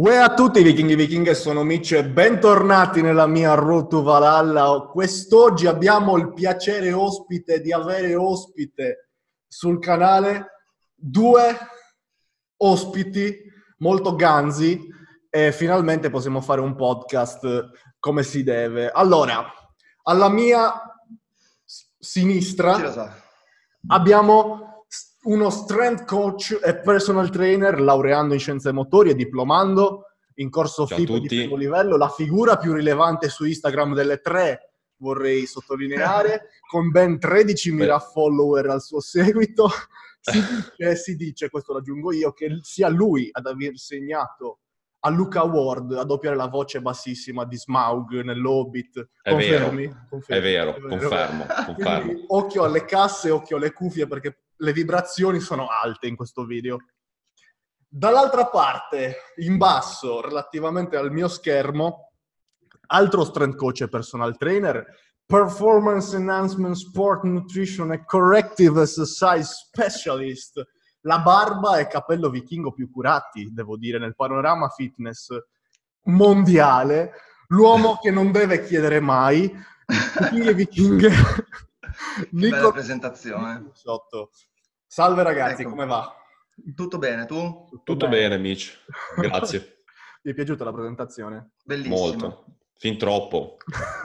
Uè a tutti vichinghi vichinghe, sono Mitch e bentornati nella mia Road to Valhalla. Quest'oggi abbiamo il piacere ospite di avere ospite sul canale due ospiti molto ganzi e finalmente possiamo fare un podcast come si deve. Allora, alla mia sinistra abbiamo uno strength coach e personal trainer laureando in scienze motori e diplomando in corso Ciao FIP di primo livello, la figura più rilevante su Instagram delle tre, vorrei sottolineare, con ben 13.000 Beh. follower al suo seguito. Si dice, si dice, questo lo aggiungo io, che sia lui ad aver segnato a Luca Ward a doppiare la voce bassissima di Smaug nell'Hobbit. È Confermi? vero, Confermi? È vero, confermo, confermo. Quindi occhio alle casse, occhio alle cuffie perché le vibrazioni sono alte in questo video. Dall'altra parte, in basso, relativamente al mio schermo, altro strength coach e personal trainer, performance enhancement, sport nutrition e corrective exercise specialist. La barba e capello vichingo più curati, devo dire, nel panorama fitness mondiale. L'uomo che non deve chiedere mai. Vichinghi e vichinghe. Bella presentazione. Sotto. Salve ragazzi, Ecco. come va? Tutto bene, tu? Tutto bene, Mitch. Grazie. Vi è piaciuta la presentazione? Bellissimo. Molto. Fin troppo.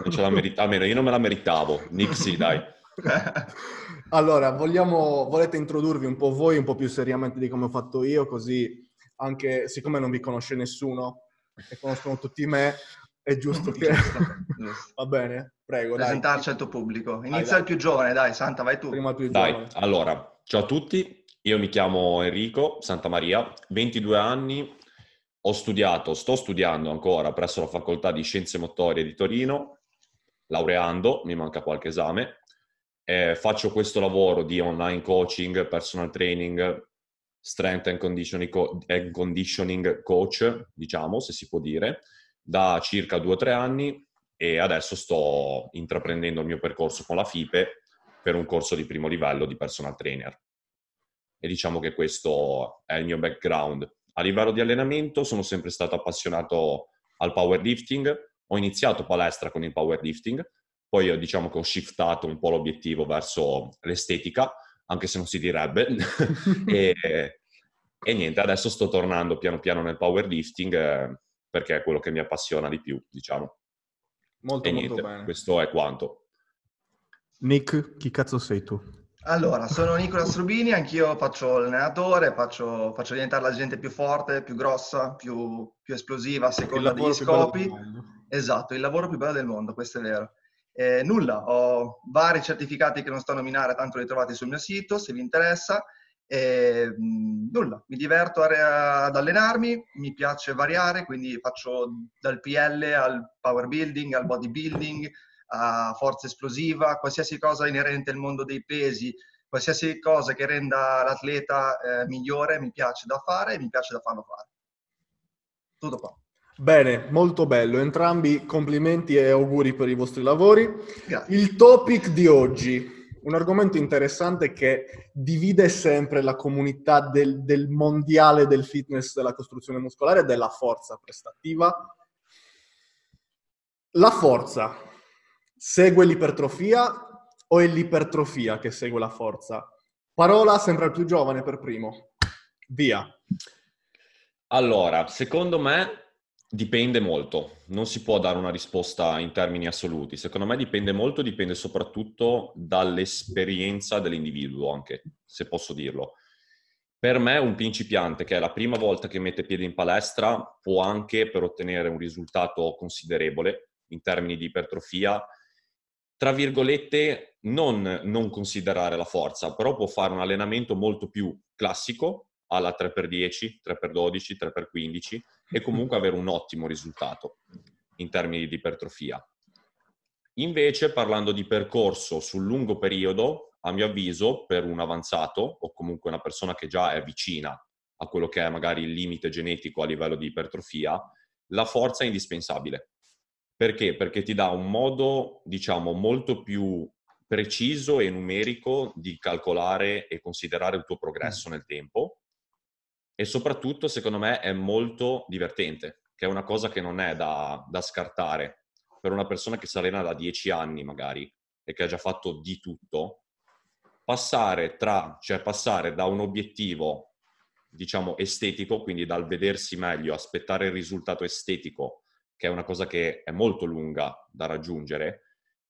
Non ce la merita- almeno io non me la meritavo. Nick sì, dai. Allora, vogliamo, volete introdurvi un po' voi, un po' più seriamente di come ho fatto io, così anche siccome non vi conosce nessuno e conoscono tutti me, è giusto che... Va bene, prego, dai. Presentarci al tuo pubblico. Dai, Inizia dai. il più giovane, dai, Santa, vai tu. Prima il più Dai, giovane. allora, ciao a tutti. Io mi chiamo Enrico Santamaria, 22 anni. Ho studiato, sto studiando ancora presso la Facoltà di Scienze Motorie di Torino, laureando, mi manca qualche esame. Eh, faccio questo lavoro di online coaching, personal training, strength and conditioning, co- and conditioning coach, diciamo, se si può dire, da circa due o tre anni e adesso sto intraprendendo il mio percorso con la FIPE per un corso di primo livello di personal trainer. E diciamo che questo è il mio background. A livello di allenamento sono sempre stato appassionato al powerlifting, ho iniziato palestra con il powerlifting, poi diciamo che ho shiftato un po' l'obiettivo verso l'estetica, anche se non si direbbe, e, e niente, adesso sto tornando piano piano nel powerlifting eh, perché è quello che mi appassiona di più, diciamo. Molto, E molto niente, bene. questo è quanto. Nick, chi cazzo sei tu? Allora, sono Nicola Strubini, anch'io faccio l'allenatore, faccio, faccio diventare la gente più forte, più grossa, più, più esplosiva a seconda degli scopi. Esatto, il lavoro più bello del mondo, questo è vero. Eh, nulla, ho vari certificati che non sto a nominare, tanto li trovate sul mio sito, se vi interessa. E, nulla, mi diverto a- ad allenarmi, mi piace variare, quindi faccio dal PL al power building, al bodybuilding, a forza esplosiva, qualsiasi cosa inerente al mondo dei pesi, qualsiasi cosa che renda l'atleta eh, migliore, mi piace da fare e mi piace da farlo fare. Tutto qua. Bene, molto bello. Entrambi complimenti e auguri per i vostri lavori. Grazie. Il topic di oggi, un argomento interessante che divide sempre la comunità del, del mondiale del fitness, della costruzione muscolare e della forza prestativa. La forza segue l'ipertrofia o è l'ipertrofia che segue la forza? Parola sempre al più giovane per primo. Via. Allora, secondo me dipende molto, non si può dare una risposta in termini assoluti. Secondo me dipende molto, dipende soprattutto dall'esperienza dell'individuo, anche se posso dirlo. Per me un principiante che è la prima volta che mette piede in palestra può anche per ottenere un risultato considerevole in termini di ipertrofia, tra virgolette, non, non considerare la forza, però può fare un allenamento molto più classico, alla 3x10, 3x12, 3x15 e comunque avere un ottimo risultato in termini di ipertrofia. Invece, parlando di percorso sul lungo periodo, a mio avviso, per un avanzato o comunque una persona che già è vicina a quello che è magari il limite genetico a livello di ipertrofia, la forza è indispensabile. Perché? Perché ti dà un modo, diciamo, molto più preciso e numerico di calcolare e considerare il tuo progresso nel tempo e soprattutto secondo me è molto divertente, che è una cosa che non è da, da scartare. Per una persona che si allena da dieci anni magari e che ha già fatto di tutto, passare, tra, cioè passare da un obiettivo diciamo estetico, quindi dal vedersi meglio, aspettare il risultato estetico, che è una cosa che è molto lunga da raggiungere,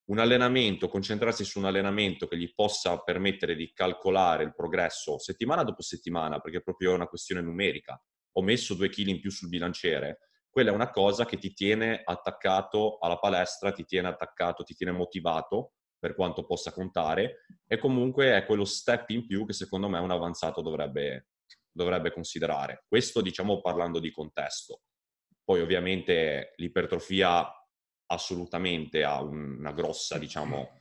un allenamento, concentrarsi su un allenamento che gli possa permettere di calcolare il progresso settimana dopo settimana, perché proprio è una questione numerica. Ho messo due chili in più sul bilanciere, quella è una cosa che ti tiene attaccato alla palestra, ti tiene attaccato, ti tiene motivato per quanto possa contare e comunque è quello step in più che secondo me un avanzato dovrebbe, dovrebbe considerare. Questo diciamo parlando di contesto. Poi ovviamente l'ipertrofia assolutamente ha una grossa, diciamo,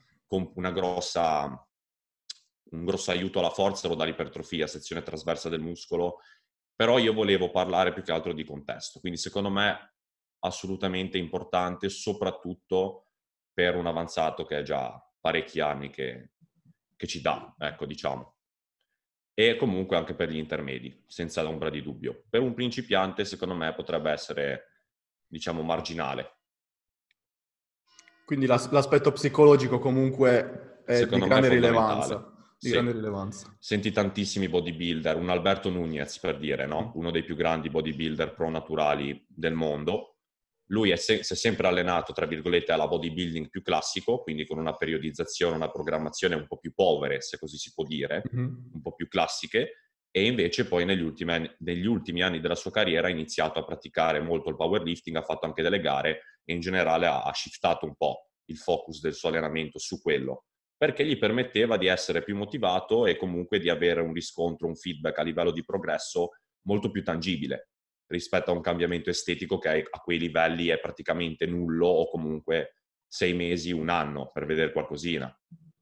una grossa, un grosso aiuto alla forza lo dà l'ipertrofia, sezione trasversa del muscolo, però io volevo parlare più che altro di contesto, quindi secondo me assolutamente importante, soprattutto per un avanzato che è già parecchi anni che, che ci dà, ecco, diciamo. E comunque anche per gli intermedi, senza ombra di dubbio. Per un principiante, secondo me, potrebbe essere, diciamo, marginale quindi l'aspetto psicologico comunque è Secondo di grande rilevanza. Di sì. grande rilevanza. Senti tantissimi bodybuilder, un Alberto Nunez per dire, no? Mm. uno dei più grandi bodybuilder pro naturali del mondo. Lui è se- si è sempre allenato, tra virgolette, alla bodybuilding più classico, quindi con una periodizzazione, una programmazione un po' più povere, se così si può dire, mm-hmm. un po' più classiche, e invece poi negli ultimi, anni, negli ultimi, anni, della sua carriera ha iniziato a praticare molto il powerlifting, ha fatto anche delle gare e in generale ha, ha shiftato un po' il focus del suo allenamento su quello, perché gli permetteva di essere più motivato e comunque di avere un riscontro, un feedback a livello di progresso molto più tangibile rispetto a un cambiamento estetico che a quei livelli è praticamente nullo o comunque sei mesi, un anno per vedere qualcosina,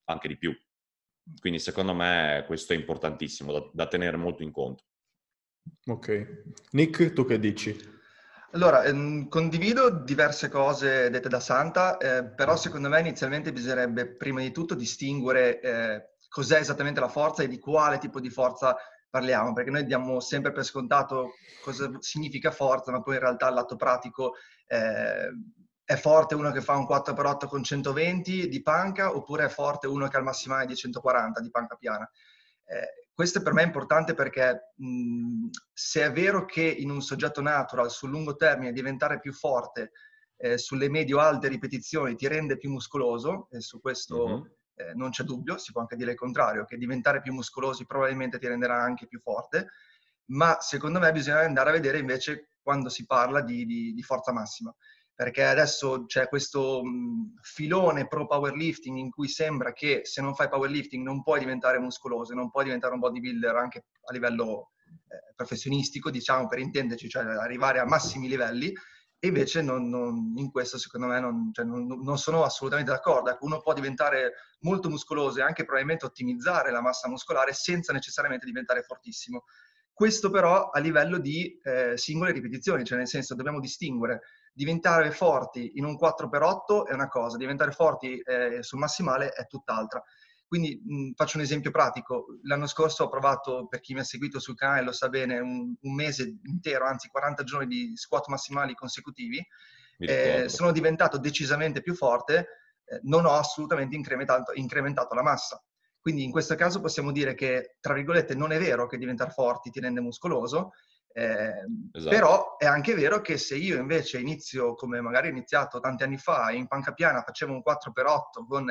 anche di più. Quindi secondo me questo è importantissimo da, da tenere molto in conto. Ok. Nick, tu che dici? Allora, ehm, condivido diverse cose dette da Santa, eh, però secondo me inizialmente bisognerebbe prima di tutto distinguere eh, cos'è esattamente la forza e di quale tipo di forza parliamo, perché noi diamo sempre per scontato cosa significa forza, ma poi in realtà al lato pratico eh, è forte uno che fa un 4x8 con 120 di panca oppure è forte uno che ha il massimale di 140 di panca piana. Eh, questo per me è importante perché mh, se è vero che in un soggetto natural sul lungo termine diventare più forte eh, sulle medio-alte ripetizioni ti rende più muscoloso, e su questo mm-hmm. Eh, non c'è dubbio, si può anche dire il contrario, che diventare più muscolosi probabilmente ti renderà anche più forte, ma secondo me bisogna andare a vedere invece quando si parla di, di, di forza massima perché adesso c'è questo filone pro powerlifting in cui sembra che se non fai powerlifting non puoi diventare muscoloso, non puoi diventare un bodybuilder anche a livello eh, professionistico, diciamo per intenderci, cioè arrivare a massimi livelli. Invece non, non, in questo secondo me non, cioè non, sono assolutamente d'accordo. Ecco, uno può diventare molto muscoloso e anche probabilmente ottimizzare la massa muscolare senza necessariamente diventare fortissimo. Questo però a livello di eh, singole ripetizioni, cioè nel senso dobbiamo distinguere diventare forti in un 4x8 è una cosa, diventare forti eh, sul massimale è tutt'altra. Quindi mh, faccio un esempio pratico. L'anno scorso ho provato, per chi mi ha seguito sul canale lo sa bene, un, un mese intero, anzi 40 giorni di squat massimali consecutivi. Eh, sono diventato decisamente più forte, eh, non ho assolutamente incrementato, incrementato la massa. Quindi in questo caso possiamo dire che, tra virgolette, non è vero che diventare forti ti rende muscoloso, eh, esatto. Però è anche vero che se io invece inizio, come magari ho iniziato tanti anni fa, in panca piana facevo un 4x8 con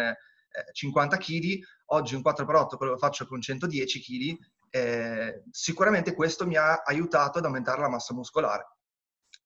50 kg, oggi un 4x8 quello lo faccio con 110 kg, eh, sicuramente questo mi ha aiutato ad aumentare la massa muscolare.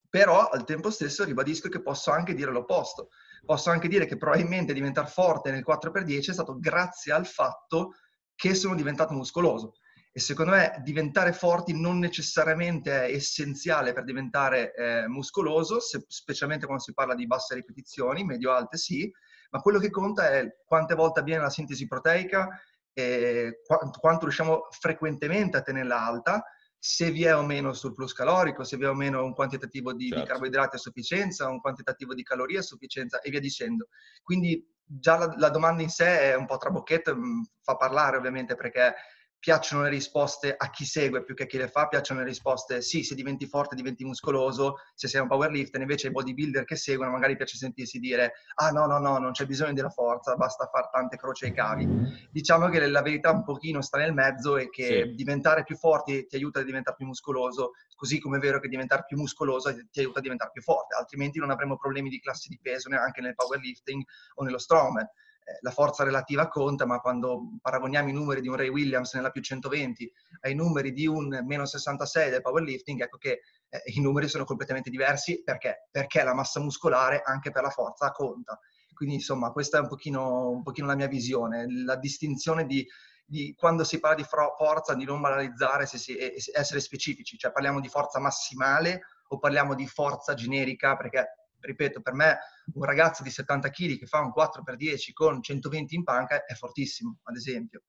Però al tempo stesso ribadisco che posso anche dire l'opposto. Posso anche dire che probabilmente diventare forte nel 4x10 è stato grazie al fatto che sono diventato muscoloso e secondo me diventare forti non necessariamente è essenziale per diventare eh, muscoloso, se, specialmente quando si parla di basse ripetizioni, medio-alte sì, ma quello che conta è quante volte avviene la sintesi proteica, qu- quanto riusciamo frequentemente a tenerla alta, se vi è o meno surplus calorico, se vi è o meno un quantitativo di, certo. di carboidrati a sufficienza, un quantitativo di calorie a sufficienza e via dicendo. Quindi già la, la domanda in sé è un po' trabocchetto, mm, fa parlare ovviamente perché piacciono le risposte a chi segue più che a chi le fa, piacciono le risposte sì, se diventi forte diventi muscoloso, se sei un powerlifter, invece i bodybuilder che seguono magari piace sentirsi dire ah no, no, no, non c'è bisogno della forza, basta fare tante croci ai cavi. Diciamo che la verità un pochino sta nel mezzo e che sì. diventare più forti ti aiuta a diventare più muscoloso, così come è vero che diventare più muscoloso ti aiuta a diventare più forte, altrimenti non avremo problemi di classe di peso neanche nel powerlifting o nello strongman. Eh, la forza relativa conta, ma quando paragoniamo i numeri di un Ray Williams nella più 120 ai numeri di un meno 66 del powerlifting, ecco che eh, i numeri sono completamente diversi perché? Perché la massa muscolare anche per la forza conta. Quindi insomma questa è un pochino, un pochino la mia visione, la distinzione di, di quando si parla di forza, di non banalizzare e essere specifici, cioè parliamo di forza massimale o parliamo di forza generica, perché ripeto, per me un ragazzo di 70 kg che fa un 4x10 con 120 in panca è fortissimo, ad esempio.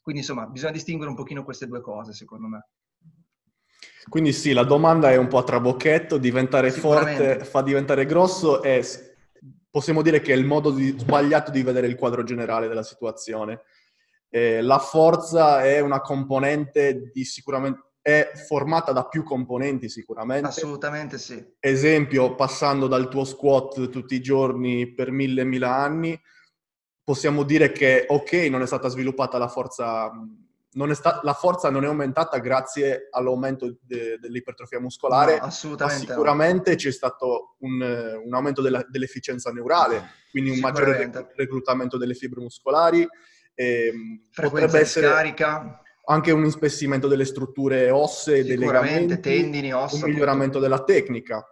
Quindi insomma, bisogna distinguere un pochino queste due cose, secondo me. Quindi sì, la domanda è un po' a trabocchetto, diventare forte fa diventare grosso e possiamo dire che è il modo di, sbagliato di vedere il quadro generale della situazione. Eh, la forza è una componente di sicuramente è formata da più componenti sicuramente. Assolutamente sì. Esempio, passando dal tuo squat tutti i giorni per mille, mila anni, possiamo dire che ok, non è stata sviluppata la forza, sta- la forza non è aumentata grazie all'aumento de- dell'ipertrofia muscolare, no, assolutamente ma sicuramente no. c'è stato un, un aumento della- dell'efficienza neurale, quindi un maggiore reclutamento delle fibre muscolari. E, potrebbe essere scarica anche un ispessimento delle strutture ossee, dei legamenti, tendini, ossa, un miglioramento tutto. della tecnica.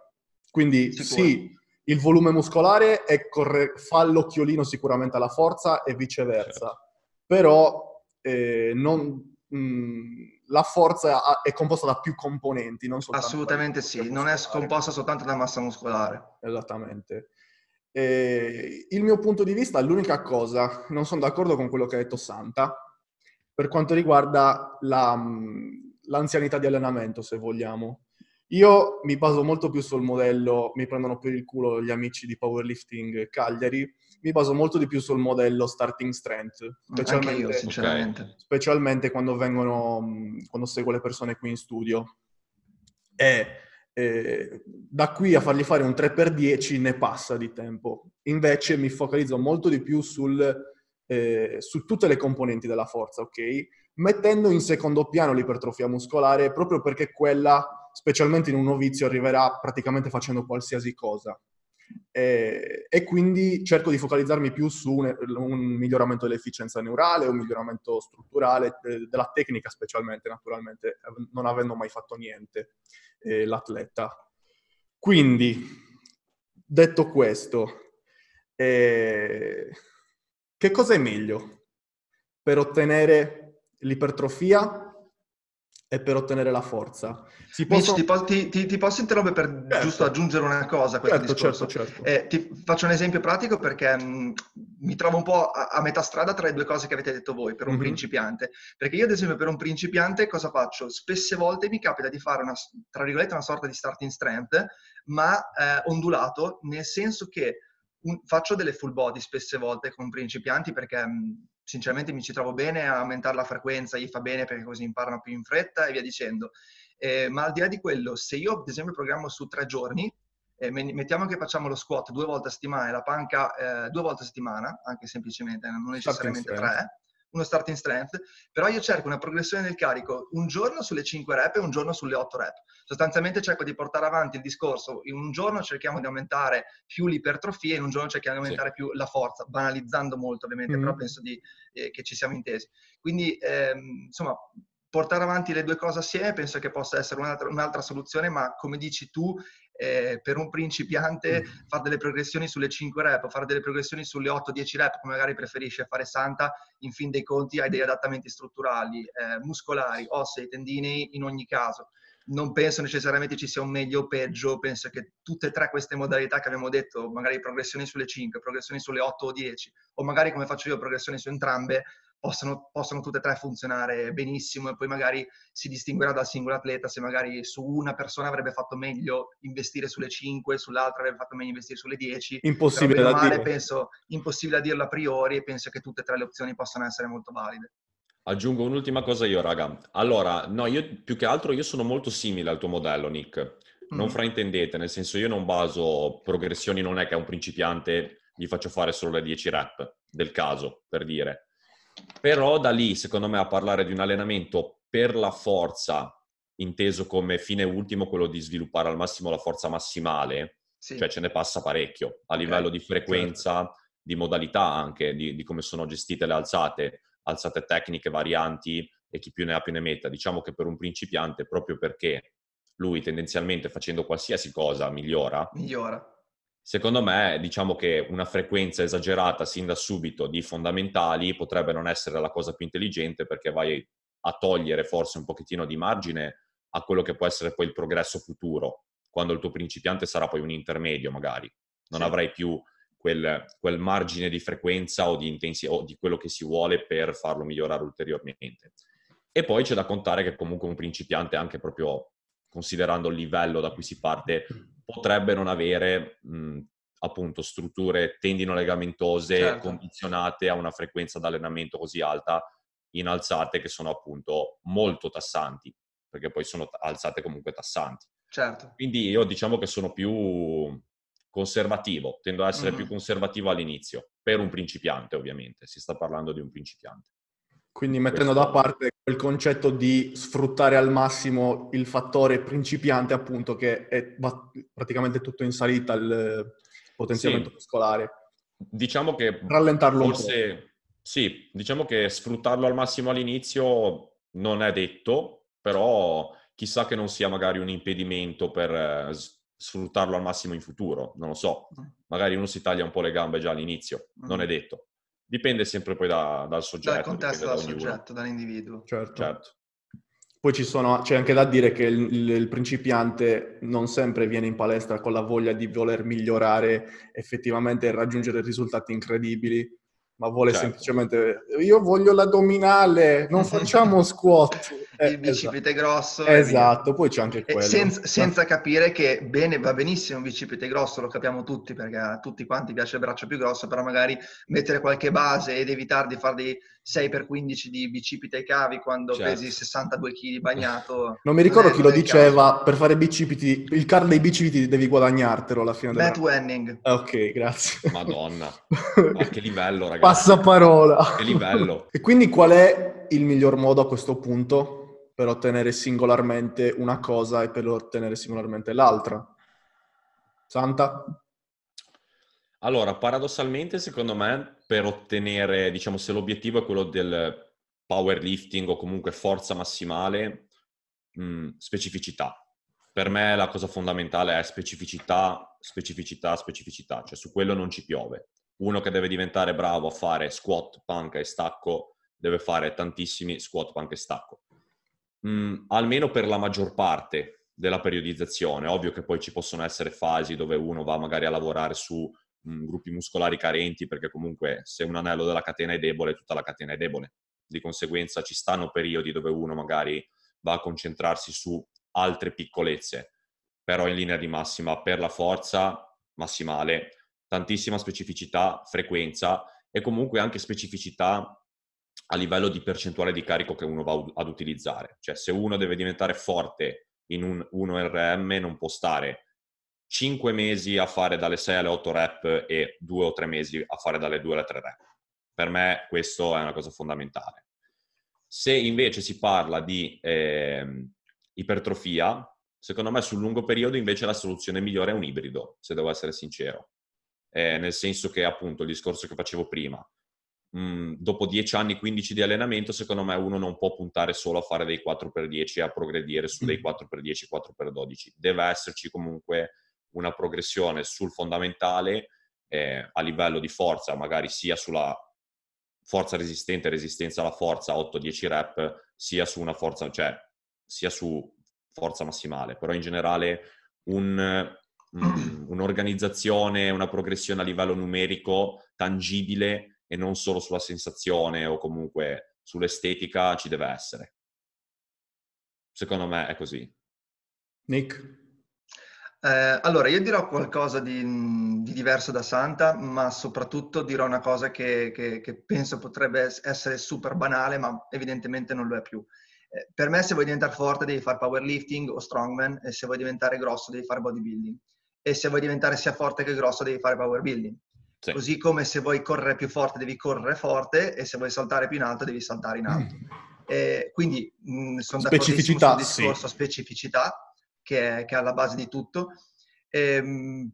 Quindi Sicuro. sì, il volume muscolare corre- fa l'occhiolino sicuramente alla forza e viceversa, certo. però eh, non, mh, mm, la forza è composta da più componenti, non soltanto Assolutamente sì, non è composta soltanto da massa muscolare. Esattamente. E il mio punto di vista, l'unica cosa, non sono d'accordo con quello che ha detto Santa, per quanto riguarda la, l'anzianità di allenamento, se vogliamo. Io mi baso molto più sul modello, mi prendono per il culo gli amici di powerlifting Cagliari, mi baso molto di più sul modello starting strength, specialmente, io, sinceramente. specialmente quando vengono, quando seguo le persone qui in studio. E eh, da qui a fargli fare un 3x10 ne passa di tempo. Invece mi focalizzo molto di più sul eh, su tutte le componenti della forza, ok? Mettendo in secondo piano l'ipertrofia muscolare proprio perché quella, specialmente in un novizio, arriverà praticamente facendo qualsiasi cosa. E, e, quindi cerco di focalizzarmi più su un, un, miglioramento dell'efficienza neurale, un miglioramento strutturale, de, della tecnica specialmente, naturalmente, non avendo mai fatto niente eh, l'atleta. Quindi, detto questo, eh, che cosa è meglio per ottenere l'ipertrofia e per ottenere la forza? Possono... Mitch, ti, ti, ti, posso interrompere per certo. giusto aggiungere una cosa a questo certo, discorso? Certo, certo. Eh, ti faccio un esempio pratico perché mh, mm, mi trovo un po' a, a, metà strada tra le due cose che avete detto voi per un mm-hmm. principiante. Perché io ad esempio per un principiante cosa faccio? Spesse volte mi capita di fare una, tra virgolette, una sorta di starting strength, ma eh, ondulato, nel senso che un, faccio delle full body spesse volte con principianti perché sinceramente mi ci trovo bene a aumentare la frequenza, gli fa bene perché così imparano più in fretta e via dicendo. Eh, ma al di là di quello, se io ad esempio programmo su tre giorni, eh, mettiamo che facciamo lo squat due volte a settimana e la panca eh, due volte a settimana, anche semplicemente, non necessariamente tre, uno starting strength, però io cerco una progressione del carico un giorno sulle 5 rep e un giorno sulle 8 rep. Sostanzialmente cerco di portare avanti il discorso, in un giorno cerchiamo di aumentare più l'ipertrofia, in un giorno cerchiamo di aumentare sì. più la forza, banalizzando molto ovviamente, mm-hmm. però penso di, eh, che ci siamo intesi. Quindi, ehm, insomma, portare avanti le due cose assieme penso che possa essere un'altra, un'altra soluzione, ma come dici tu, eh, per un principiante mm. fare delle progressioni sulle 5 rep, fare delle progressioni sulle 8-10 rep, come magari preferisce fare Santa, in fin dei conti hai degli adattamenti strutturali, eh, muscolari, ossei, tendinei in ogni caso. Non penso necessariamente ci sia un meglio o peggio, penso che tutte e tre queste modalità che abbiamo detto, magari progressioni sulle 5, progressioni sulle 8 o 10, o magari come faccio io, progressioni su entrambe, possono, possono tutte e tre funzionare benissimo e poi magari si distinguerà dal singolo atleta se magari su una persona avrebbe fatto meglio investire sulle 5, sull'altra avrebbe fatto meglio investire sulle 10. Impossibile da male, dire. Penso, impossibile a dirlo a priori e penso che tutte e tre le opzioni possano essere molto valide. Aggiungo un'ultima cosa io, raga. Allora, no, io più che altro io sono molto simile al tuo modello, Nick. Non mm. fraintendete, nel senso io non baso progressioni, non è che a un principiante gli faccio fare solo le 10 rep del caso, per dire. Però da lì, secondo me, a parlare di un allenamento per la forza, inteso come fine ultimo quello di sviluppare al massimo la forza massimale, sì. cioè ce ne passa parecchio a okay. livello di frequenza, certo. di modalità anche, di, di come sono gestite le alzate, alzate tecniche, varianti e chi più ne ha più ne metta. Diciamo che per un principiante, proprio perché lui tendenzialmente facendo qualsiasi cosa migliora, migliora. Secondo me, diciamo che una frequenza esagerata sin da subito di fondamentali potrebbe non essere la cosa più intelligente perché vai a togliere forse un pochettino di margine a quello che può essere poi il progresso futuro, quando il tuo principiante sarà poi un intermedio magari. Non sì. avrai più quel, quel, margine di frequenza o di intensità o di quello che si vuole per farlo migliorare ulteriormente. E poi c'è da contare che comunque un principiante, anche proprio considerando il livello da cui si parte, potrebbe non avere mh, appunto strutture tendino-legamentose certo. condizionate a una frequenza d'allenamento così alta in alzate che sono appunto molto tassanti, perché poi sono alzate comunque tassanti. Certo. Quindi io diciamo che sono più conservativo, tendo ad essere mm-hmm. più conservativo all'inizio, per un principiante ovviamente, si sta parlando di un principiante. Quindi mettendo da parte quel concetto di sfruttare al massimo il fattore principiante, appunto, che è praticamente tutto in salita il potenziamento sì. muscolare. Diciamo che rallentarlo forse, un po'. Sì, diciamo che sfruttarlo al massimo all'inizio non è detto, però chissà che non sia magari un impedimento per eh, sfruttarlo al massimo in futuro, non lo so. Mm. Magari uno si taglia un po' le gambe già all'inizio, non mm. è detto. Dipende sempre poi da, dal soggetto. Dal contesto dal soggetto, dall'individuo. Certo. certo. Poi sono, c'è anche da dire che il, il, il, principiante non sempre viene in palestra con la voglia di voler migliorare effettivamente e raggiungere risultati incredibili, ma vuole certo. semplicemente io voglio l'addominale, non facciamo squat. Eh, il bicipite esatto. grosso. Esatto, poi c'è anche quello. Senza, senza, capire che bene, va benissimo un bicipite grosso, lo capiamo tutti perché a tutti quanti piace il braccio più grosso, però magari mettere qualche base ed evitare di fare dei 6x15 di bicipite ai cavi quando certo. pesi 62 kg bagnato. Non mi ricordo non chi lo diceva, caso. per fare bicipiti, il card dei bicipiti devi guadagnartelo alla fine. Matt della... Wenning. Ok, grazie. Madonna, a che livello ragazzi. Passaparola. Che livello. E quindi qual è il miglior modo a questo punto per ottenere singolarmente una cosa e per ottenere singolarmente l'altra. Santa? Allora, paradossalmente, secondo me, per ottenere, diciamo, se l'obiettivo è quello del powerlifting o comunque forza massimale, mh, mm, specificità. Per me la cosa fondamentale è specificità, specificità, specificità, cioè su quello non ci piove. Uno che deve diventare bravo a fare squat, panca e stacco deve fare tantissimi squat, panca e stacco mm, almeno per la maggior parte della periodizzazione. Ovvio che poi ci possono essere fasi dove uno va magari a lavorare su mh, mm, gruppi muscolari carenti, perché comunque se un anello della catena è debole, tutta la catena è debole. Di conseguenza ci stanno periodi dove uno magari va a concentrarsi su altre piccolezze, però in linea di massima per la forza massimale, tantissima specificità, frequenza e comunque anche specificità a livello di percentuale di carico che uno va ad utilizzare. Cioè se uno deve diventare forte in un 1RM non può stare 5 mesi a fare dalle 6 alle 8 rep e 2 o 3 mesi a fare dalle 2 alle 3 rep. Per me questo è una cosa fondamentale. Se invece si parla di eh, ipertrofia, secondo me sul lungo periodo invece la soluzione migliore è un ibrido, se devo essere sincero. Eh, nel senso che appunto il discorso che facevo prima, mh, mhmm, dopo 10 anni, 15 di allenamento, secondo me uno non può puntare solo a fare dei 4x10 e a progredire su dei 4x10, 4x12. Deve esserci comunque una progressione sul fondamentale eh, a livello di forza, magari sia sulla forza resistente, resistenza alla forza 8-10 rep, sia su una forza, cioè sia su forza massimale, però in generale un, um, un'organizzazione, una progressione a livello numerico tangibile e non solo sulla sensazione o comunque sull'estetica ci deve essere. Secondo me è così. Nick? Eh, allora, io dirò qualcosa di, di, diverso da Santa, ma soprattutto dirò una cosa che, che, che, penso potrebbe essere super banale, ma evidentemente non lo è più. Eh, per me, se vuoi diventare forte, devi fare powerlifting o strongman, e se vuoi diventare grosso, devi fare bodybuilding. E se vuoi diventare sia forte che grosso, devi fare powerbuilding. Sì. Così come se vuoi correre più forte, devi correre forte, e se vuoi saltare più in alto, devi saltare in alto. Mm. Eh, quindi mh, sono specificità, sul discorso sì. specificità che è, che è alla base di tutto. E, ehm,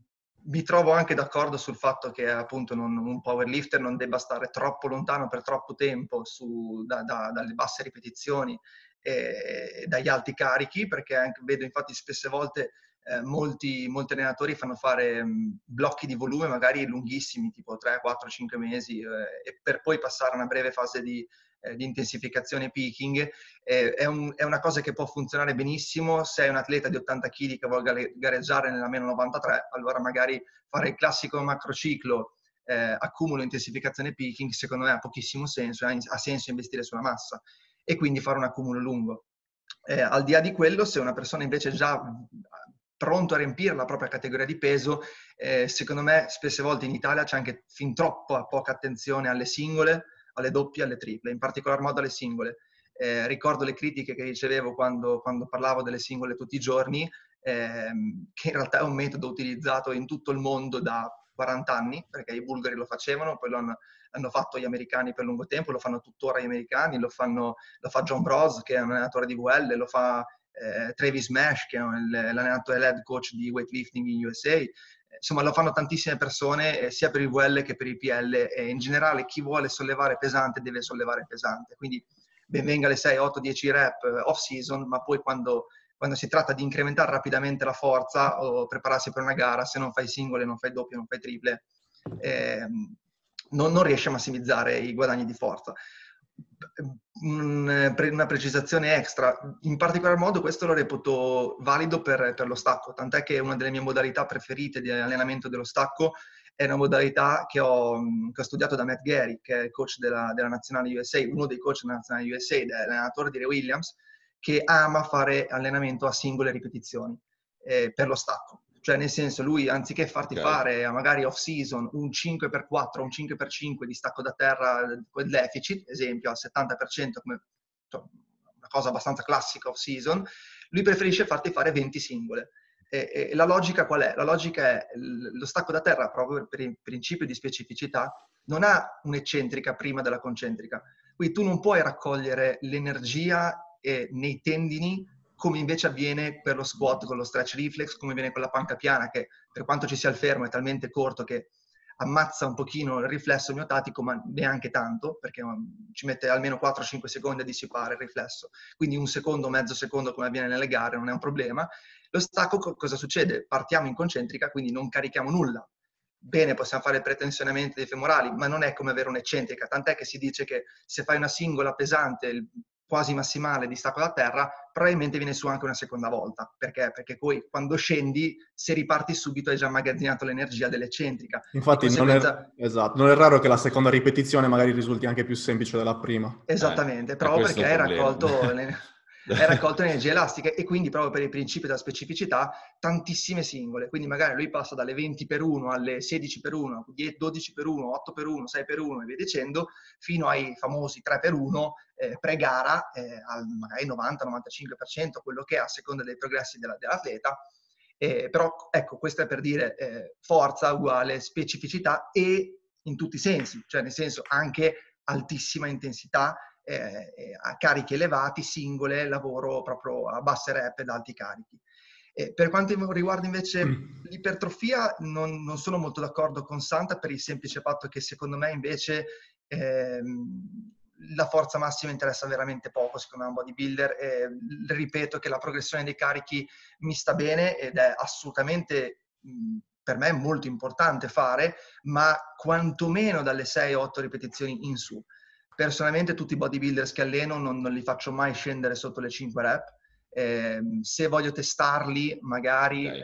mi trovo anche d'accordo sul fatto che appunto non, un powerlifter non debba stare troppo lontano per troppo tempo su, da, da, dalle basse ripetizioni e dagli alti carichi, perché anche, vedo infatti spesse volte eh, molti, molti, allenatori fanno fare mh, blocchi di volume magari lunghissimi, tipo 3, 4, 5 mesi, eh, e per poi passare a una breve fase di, eh, di intensificazione peaking, eh, è, un, è, una cosa che può funzionare benissimo se è un atleta di 80 kg che vuole gareggiare nella meno 93, allora magari fare il classico macrociclo eh, accumulo intensificazione peaking secondo me ha pochissimo senso, ha senso investire sulla massa e quindi fare un accumulo lungo. Eh, al di là di quello, se una persona invece è già pronto a riempire la propria categoria di peso, eh, secondo me spesse volte in Italia c'è anche fin troppo poca attenzione alle singole, alle doppie, alle triple, in particolar modo alle singole. Eh, ricordo le critiche che ricevevo quando, quando, parlavo delle singole tutti i giorni, ehm, che in realtà è un metodo utilizzato in tutto il mondo da 40 anni, perché i bulgari lo facevano, poi lo hanno, hanno fatto gli americani per lungo tempo, lo fanno tuttora gli americani, lo, fanno, lo fa John Bros, che è un allenatore di VL, lo fa eh, Travis Mesh, che è l'allenatore head coach di weightlifting in USA, insomma lo fanno tantissime persone eh, sia per il VL che per il PL e in generale chi vuole sollevare pesante deve sollevare pesante. Quindi ben venga le 6, 8, 10 rep eh, off season, ma poi quando, quando, si tratta di incrementare rapidamente la forza o prepararsi per una gara, se non fai singole, non fai doppie, non fai triple, eh, non, non riesci a massimizzare i guadagni di forza una precisazione extra. In particolar modo questo lo reputo valido per, per, lo stacco, tant'è che una delle mie modalità preferite di allenamento dello stacco è una modalità che ho, che ho studiato da Matt Gary, che è il coach della, della nazionale USA, uno dei coach della nazionale USA, ed è l'allenatore di Ray Williams, che ama fare allenamento a singole ripetizioni eh, per lo stacco. Cioè, nel senso, lui anziché farti okay. fare magari off season un 5x4 un 5x5 di stacco da terra con deficit, esempio al 70%, come cioè, una cosa abbastanza classica off season, lui preferisce farti fare 20 singole. E, e, la logica qual è? La logica è lo stacco da terra, proprio per il principio di specificità, non ha un'eccentrica prima della concentrica. Quindi tu non puoi raccogliere l'energia eh, nei tendini come invece avviene per lo squat con lo stretch reflex, come avviene con la panca piana, che per quanto ci sia il fermo è talmente corto che ammazza un pochino il riflesso miotatico, ma neanche tanto, perché um, ci mette almeno 4-5 secondi a dissipare il riflesso. Quindi un secondo, mezzo secondo, come avviene nelle gare, non è un problema. Lo stacco cosa succede? Partiamo in concentrica, quindi non carichiamo nulla. Bene, possiamo fare il pretensionamento dei femorali, ma non è come avere un'eccentrica, tant'è che si dice che se fai una singola pesante, quasi massimale di stacco da terra, probabilmente viene su anche una seconda volta. Perché? Perché poi quando scendi, se riparti subito hai già immagazzinato l'energia dell'eccentrica. Infatti conseguenza... non, è, esatto, non è raro che la seconda ripetizione magari risulti anche più semplice della prima. Esattamente, eh, proprio perché hai raccolto... è raccolto energie elastiche e quindi proprio per il principio della specificità tantissime singole. Quindi magari lui passa dalle 20 per 1 alle 16 per 1, 12 per 1, 8 per 1, 6 per 1 e via dicendo, fino ai famosi 3 per 1 eh, pre-gara eh, al magari 90-95%, quello che è a seconda dei progressi della, dell'atleta. Eh, però ecco, questo è per dire eh, forza uguale specificità e in tutti i sensi, cioè nel senso anche altissima intensità eh, a carichi elevati, singole, lavoro proprio a basse rep ed alti carichi. Eh, per quanto riguarda invece mm. l'ipertrofia, non, non, sono molto d'accordo con Santa per il semplice fatto che secondo me invece ehm, la forza massima interessa veramente poco, secondo me, un bodybuilder. Eh, ripeto che la progressione dei carichi mi sta bene ed è assolutamente mh, per me molto importante fare, ma quantomeno dalle 6-8 ripetizioni in su personalmente tutti i bodybuilders che alleno non, non li faccio mai scendere sotto le 5 rep. Eh, se voglio testarli, magari okay.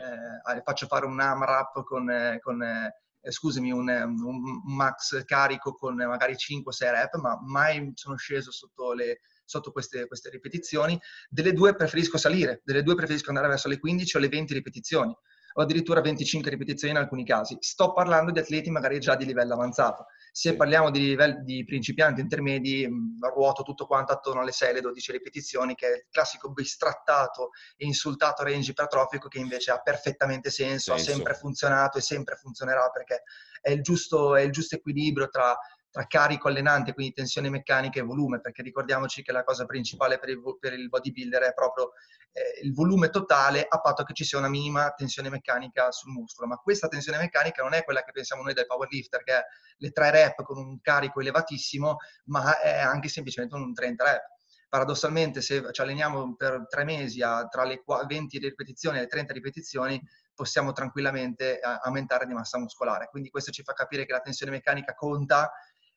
eh, faccio fare un AMRAP con, eh, con eh, scusami, un, un, max carico con magari 5-6 rep, ma mai sono sceso sotto, le, sotto queste, queste, ripetizioni. Delle due preferisco salire, delle due preferisco andare verso le 15 o le 20 ripetizioni. o addirittura 25 ripetizioni in alcuni casi. Sto parlando di atleti magari già di livello avanzato. Se parliamo di livelli di principianti intermedi, ruoto tutto quanto attorno alle 6, le 12 ripetizioni, che è il classico bistrattato e insultato range ipertrofico che invece ha perfettamente senso, senso. ha sempre funzionato e sempre funzionerà perché è il giusto, è il giusto equilibrio tra tra carico allenante, quindi tensione meccanica e volume, perché ricordiamoci che la cosa principale per il, per il bodybuilder è proprio eh, il volume totale a patto che ci sia una minima tensione meccanica sul muscolo. Ma questa tensione meccanica non è quella che pensiamo noi del powerlifter, che è le 3 rep con un carico elevatissimo, ma è anche semplicemente un 30 rep. Paradossalmente, se ci alleniamo per tre mesi a, tra le 20 ripetizioni e le 30 ripetizioni, possiamo tranquillamente eh, aumentare di massa muscolare. Quindi questo ci fa capire che la tensione meccanica conta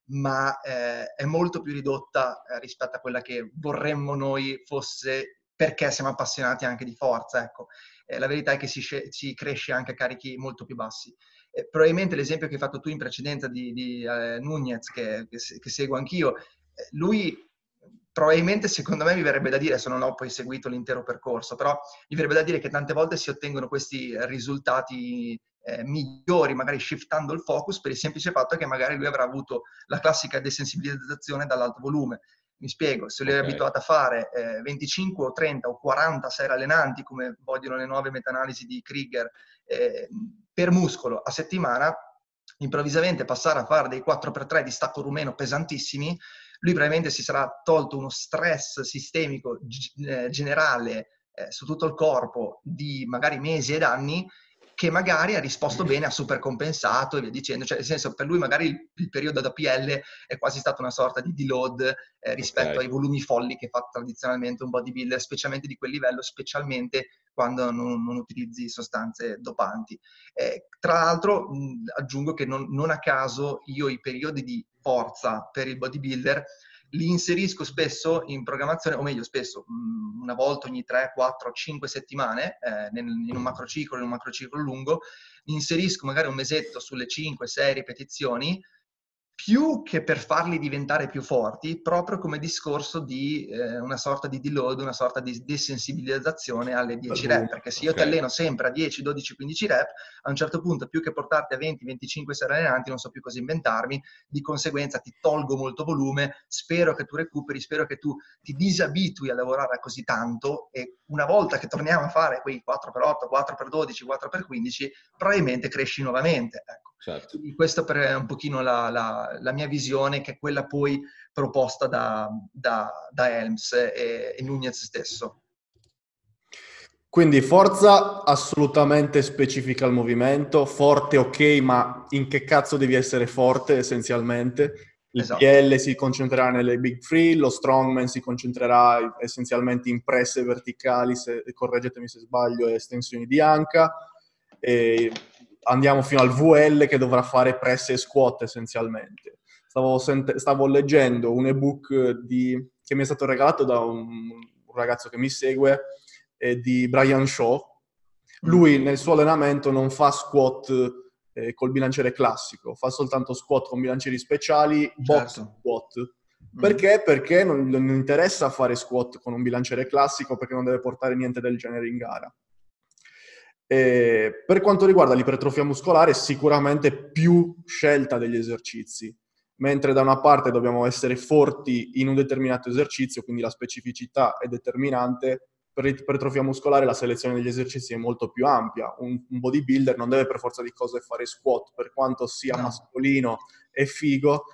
ma eh, è molto più ridotta eh, rispetto a quella che vorremmo noi fosse perché siamo appassionati anche di forza. Ecco. Eh, la verità è che si, si, cresce anche a carichi molto più bassi. probabilmente l'esempio che hai fatto tu in precedenza di, di eh, Nunez, che, che, che, seguo anch'io, eh, lui probabilmente secondo me mi verrebbe da dire, se non ho poi seguito l'intero percorso, però mi verrebbe da dire che tante volte si ottengono questi risultati eh, migliori, magari shiftando il focus per il semplice fatto che magari lui avrà avuto la classica desensibilizzazione dall'alto volume. Mi spiego, se lui okay. è abituato a fare eh, 25 o 30 o 40 serie allenanti, come vogliono le nuove meta-analisi di Krieger, eh, per muscolo a settimana, improvvisamente passare a fare dei 4x3 di stacco rumeno pesantissimi, lui probabilmente si sarà tolto uno stress sistemico g- generale eh, su tutto il corpo di magari mesi ed anni che magari ha risposto bene, ha super compensato e via dicendo. Cioè, nel senso, per lui magari il, il periodo da PL è quasi stato una sorta di deload eh, rispetto okay. ai volumi folli che fa tradizionalmente un bodybuilder, specialmente di quel livello, specialmente quando non, non utilizzi sostanze dopanti. Eh, tra l'altro, mh, aggiungo che non, non a caso io i periodi di forza per il bodybuilder li inserisco spesso in programmazione, o meglio spesso, mm, una volta ogni 3, 4, 5 settimane, eh, in un macrociclo, in un macrociclo lungo, inserisco magari un mesetto sulle 5, 6 ripetizioni, più che per farli diventare più forti, proprio come discorso di eh, una sorta di deload, una sorta di desensibilizzazione alle 10 rep, perché se io okay. ti alleno sempre a 10, 12, 15 rep, a un certo punto più che portarti a 20, 25 serie allenanti non so più cosa inventarmi, di conseguenza ti tolgo molto volume, spero che tu recuperi, spero che tu ti disabitui a lavorare così tanto e una volta che torniamo a fare quei 4x8, 4x12, 4x15, probabilmente cresci nuovamente. Ecco. Certo. Questa è un pochino la, la, la, mia visione, che è quella poi proposta da, da, da Helms e, e Nunez stesso. Quindi forza assolutamente specifica al movimento, forte ok, ma in che cazzo devi essere forte essenzialmente? Il esatto. PL si concentrerà nelle big free, lo strongman si concentrerà essenzialmente in presse verticali, se, correggetemi se sbaglio, e estensioni di anca. E andiamo fino al VL che dovrà fare press e squat essenzialmente. Stavo, sent- stavo leggendo un ebook di, che mi è stato regalato da un, un ragazzo che mi segue, eh, di Brian Shaw. Lui mm. nel suo allenamento non fa squat eh, col bilanciere classico, fa soltanto squat con bilancieri speciali, box certo. squat. Mm. Perché? Perché non, non interessa fare squat con un bilanciere classico perché non deve portare niente del genere in gara. E per quanto riguarda l'ipertrofia muscolare, sicuramente più scelta degli esercizi, mentre da una parte dobbiamo essere forti in un determinato esercizio, quindi la specificità è determinante, per l'ipertrofia muscolare la selezione degli esercizi è molto più ampia. Un, un bodybuilder non deve per forza di cose fare squat, per quanto sia no. mascolino e figo,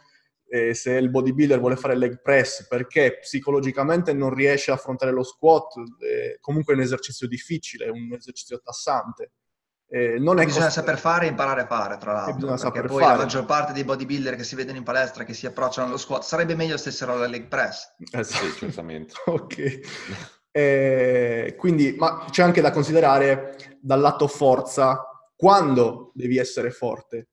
eh, se il bodybuilder vuole fare leg press perché psicologicamente non riesce a affrontare lo squat, eh, comunque è un esercizio difficile, è un esercizio tassante. Eh, non è bisogna cost... saper fare e imparare a fare, tra l'altro. Perché poi fare. la maggior parte dei bodybuilder che si vedono in palestra, che si approcciano allo squat, sarebbe meglio stessero alla leg press. Eh sì, certamente. ok. Eh, quindi, ma c'è anche da considerare dal lato forza quando devi essere forte.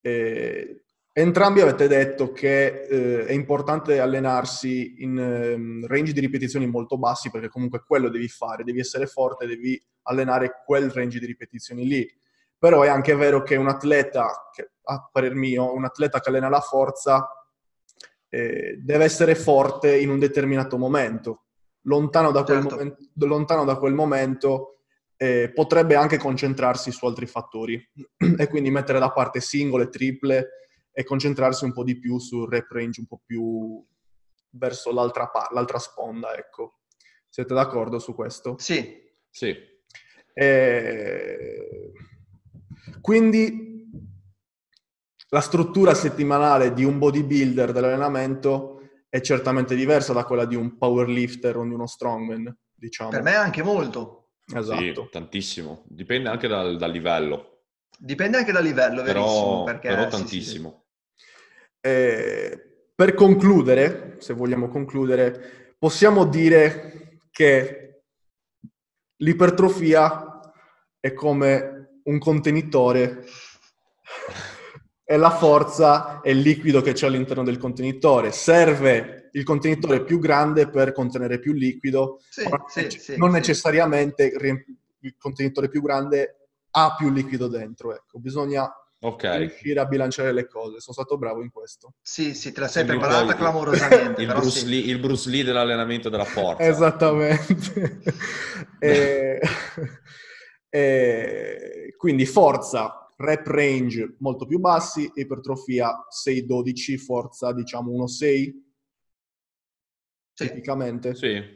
Eh, Entrambi avete detto che eh, è importante allenarsi in eh, range di ripetizioni molto bassi perché comunque quello devi fare, devi essere forte, devi allenare quel range di ripetizioni lì. Però è anche vero che un atleta, che, a parer mio, un atleta che allena la forza eh, deve essere forte in un determinato momento. Lontano da quel, certo. momento, lontano da quel momento eh, potrebbe anche concentrarsi su altri fattori e quindi mettere da parte singole, triple e concentrarsi un po' di più sul rep range un po' più verso l'altra, pa- l'altra sponda, ecco. Siete d'accordo su questo? Sì. Sì. Eh, quindi la struttura settimanale di un bodybuilder dell'allenamento è certamente diversa da quella di un powerlifter o di uno strongman, diciamo. Per me anche molto. Esatto. Sì, tantissimo. Dipende anche dal, dal livello. Dipende anche dal livello, verissimo. Però, perché, però sì, sì, sì. Eh, per concludere, se vogliamo concludere, possiamo dire che l'ipertrofia è come un contenitore e la forza è il liquido che c'è all'interno del contenitore. Serve il contenitore più grande per contenere più liquido, Sì, sì, sì, non necessariamente il contenitore più grande ha più liquido dentro. Ecco, bisogna Ok. riuscire a bilanciare le cose. Sono stato bravo in questo. Sì, sì, te la sei un preparata po' clamorosamente, Il però Bruce, sì. Lee, il Bruce Lee dell'allenamento della forza. Esattamente. E- e quindi forza, rep range molto più bassi, ipertrofia 6-12, forza diciamo 1-6 Sì. tipicamente. Sì.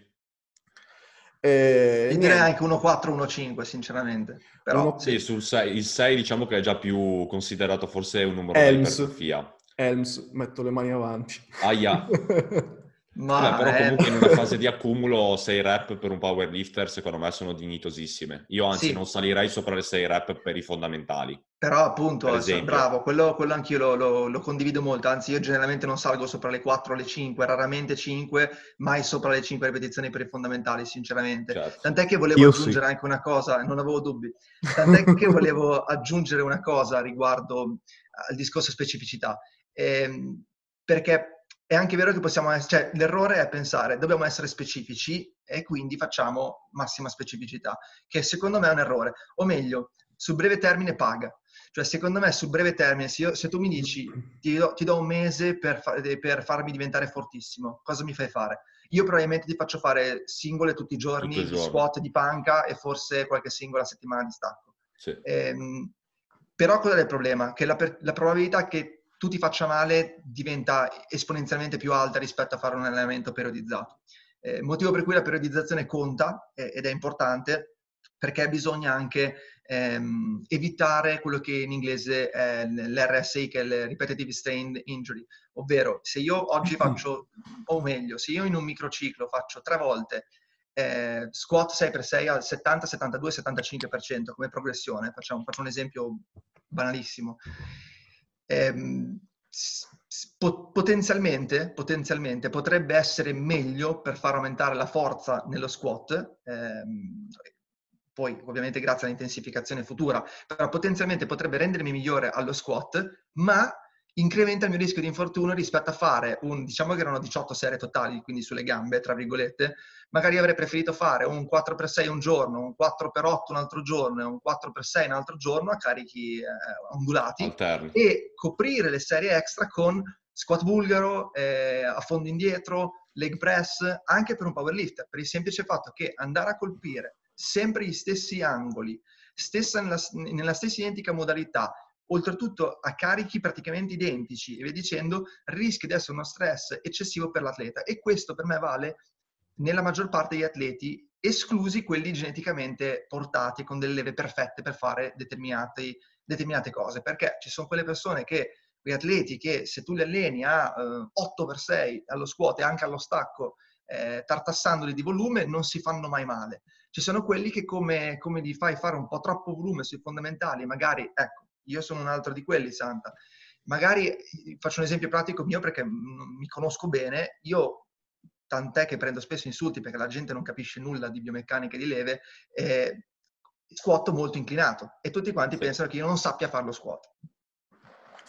E niente. direi anche 1-4, 1-5, sinceramente. Però, Uno- Sì, sul 6, il 6 diciamo che è già più considerato forse un numero da ipertrofia. Helms, metto le mani avanti. Aia. ma Vabbè, però eh, comunque in una fase di accumulo 6 rep per un powerlifter secondo me sono dignitosissime. Io anzi Sì. non salirei sopra le 6 rep per i fondamentali. Però appunto, Per esempio. bravo, quello, quello anch'io lo, lo- lo condivido molto, anzi io generalmente non salgo sopra le 4 o le 5, raramente 5, mai sopra le 5 ripetizioni per i fondamentali, sinceramente. Certo. Tant'è che volevo Io aggiungere anche una cosa, non avevo dubbi, tant'è che volevo aggiungere una cosa riguardo al discorso specificità, Ehm, perché è anche vero che possiamo essere, cioè l'errore è pensare dobbiamo essere specifici e quindi facciamo massima specificità, che secondo me è un errore, o meglio, sul breve termine paga. Cioè, secondo me, sul breve termine, se, io- se tu mi dici ti do, ti do un mese per, fa- per farmi diventare fortissimo, cosa mi fai fare? Io probabilmente ti faccio fare singole tutti i giorni, giorno. squat di panca e forse qualche singola settimana di stacco. Sì. Ehm, però qual è il problema? Che la, la probabilità che tu ti faccia male diventa esponenzialmente più alta rispetto a fare un allenamento periodizzato. Eh, motivo per cui la periodizzazione conta eh, ed è importante perché bisogna anche ehm, evitare quello che in inglese è l'RSI, che è il Repetitive Strain Injury, ovvero se io oggi faccio, o meglio, se io in un microciclo faccio tre volte eh, squat 6x6 al 70, 72, 75% come progressione, facciamo, faccio un esempio banalissimo, Ehm, potenzialmente, potenzialmente potrebbe essere meglio per far aumentare la forza nello squat, ehm, poi ovviamente grazie all'intensificazione futura, però potenzialmente potrebbe rendermi migliore allo squat, ma incrementa il mio rischio di infortunio rispetto a fare un, diciamo che erano 18 serie totali, quindi sulle gambe, tra virgolette, magari avrei preferito fare un 4x6 un giorno, un 4x8 un altro giorno e un 4x6 un altro giorno a carichi eh, ondulati Alterni. e coprire le serie extra con squat bulgaro, eh, a fondo indietro, leg press, anche per un powerlifter, per il semplice fatto che andare a colpire sempre gli stessi angoli, stessa nella, nella stessa identica modalità, oltretutto a carichi praticamente identici e via dicendo, rischia di essere uno stress eccessivo per l'atleta e questo per me vale nella maggior parte degli atleti, esclusi quelli geneticamente portati con delle leve perfette per fare determinate cose, perché ci sono quelle persone che, quegli atleti che se tu li alleni a eh, 8x6 allo squat e anche allo stacco, eh, tartassandoli di volume, non si fanno mai male. Ci sono quelli che come, come gli fai fare un po' troppo volume sui fondamentali, magari, ecco, io sono un altro di quelli, Santa, magari faccio un esempio pratico mio perché mi conosco bene, io tant'è che prendo spesso insulti perché la gente non capisce nulla di biomeccanica e di leve, eh, squat molto inclinato e tutti quanti Sì. pensano che io non sappia fare lo squat.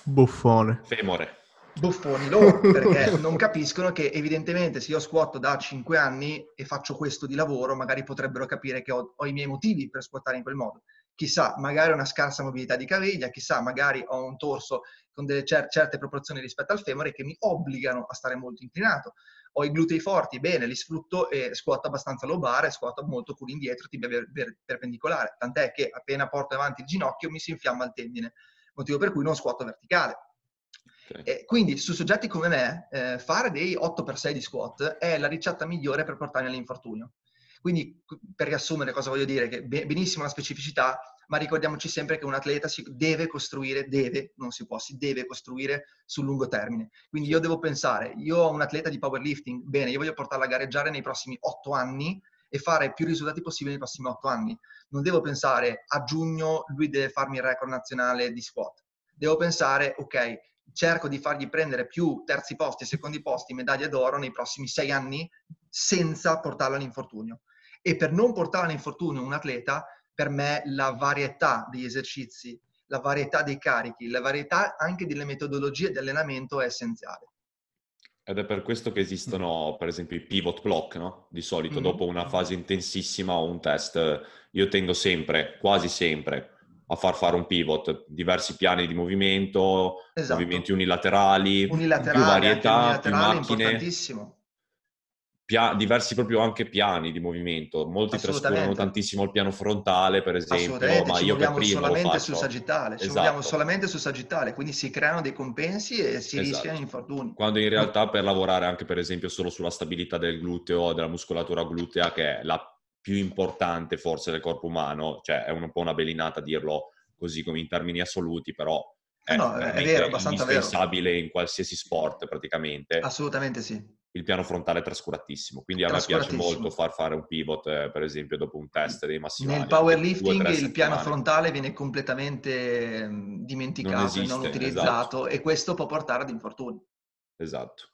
Buffone. Femore. Buffoni loro, perché non capiscono che evidentemente se io squatto da 5 anni e faccio questo di lavoro, magari potrebbero capire che ho, ho i miei motivi per squattare in quel modo. Chissà, magari ho una scarsa mobilità di caviglia, chissà, magari ho un torso con delle cer- certe proporzioni rispetto al femore che mi obbligano a stare molto inclinato. Ho i glutei forti, bene, li sfrutto e squatto abbastanza lobare, squatto molto culo indietro, tibia per- per- perpendicolare. Tant'è che appena porto avanti il ginocchio mi si infiamma il tendine, motivo per cui non squatto verticale. Okay. quindi su soggetti come me, eh, fare dei 8x6 di squat è la ricetta migliore per portarmi all'infortunio. Quindi, per riassumere cosa voglio dire, che benissimo la specificità, ma ricordiamoci sempre che un atleta si deve costruire, deve, non si può, si deve costruire sul lungo termine. Quindi io devo pensare, io ho un atleta di powerlifting, bene, io voglio portarla a gareggiare nei prossimi otto anni e fare più risultati possibili nei prossimi otto anni. Non devo pensare a giugno lui deve farmi il record nazionale di squat. Devo pensare, ok, cerco di fargli prendere più terzi posti e secondi posti, medaglie d'oro nei prossimi sei anni senza portarlo all'infortunio. E per non portare all'infortunio un atleta, per me la varietà degli esercizi, la varietà dei carichi, la varietà anche delle metodologie di allenamento è essenziale. Ed è per questo che esistono, per esempio, i pivot block, no? Di solito, mm-hmm. dopo una fase intensissima o un test, io tendo sempre, quasi sempre, a far fare un pivot, diversi piani di movimento, esatto. movimenti unilaterali, unilaterali più varietà, più macchine. Importantissimo pia- diversi proprio anche piani di movimento. Molti trascurano tantissimo il piano frontale, per esempio, ma io per primo solamente sul sagittale, ci esatto. solamente sul sagittale, quindi si creano dei compensi e si esatto. rischiano infortuni. Quando in realtà per lavorare anche per esempio solo sulla stabilità del gluteo, della muscolatura glutea, che è la più importante forse del corpo umano, cioè è un po' una belinata dirlo così come in termini assoluti, però è, no, è vero, indispensabile vero. in qualsiasi sport praticamente. Assolutamente sì il piano frontale è trascuratissimo. Quindi a me piace molto far fare un pivot, eh, per esempio, dopo un test dei massimali. Nel powerlifting il piano frontale viene completamente mm, dimenticato, non, esiste, non utilizzato esatto. e questo può portare ad infortuni. Esatto.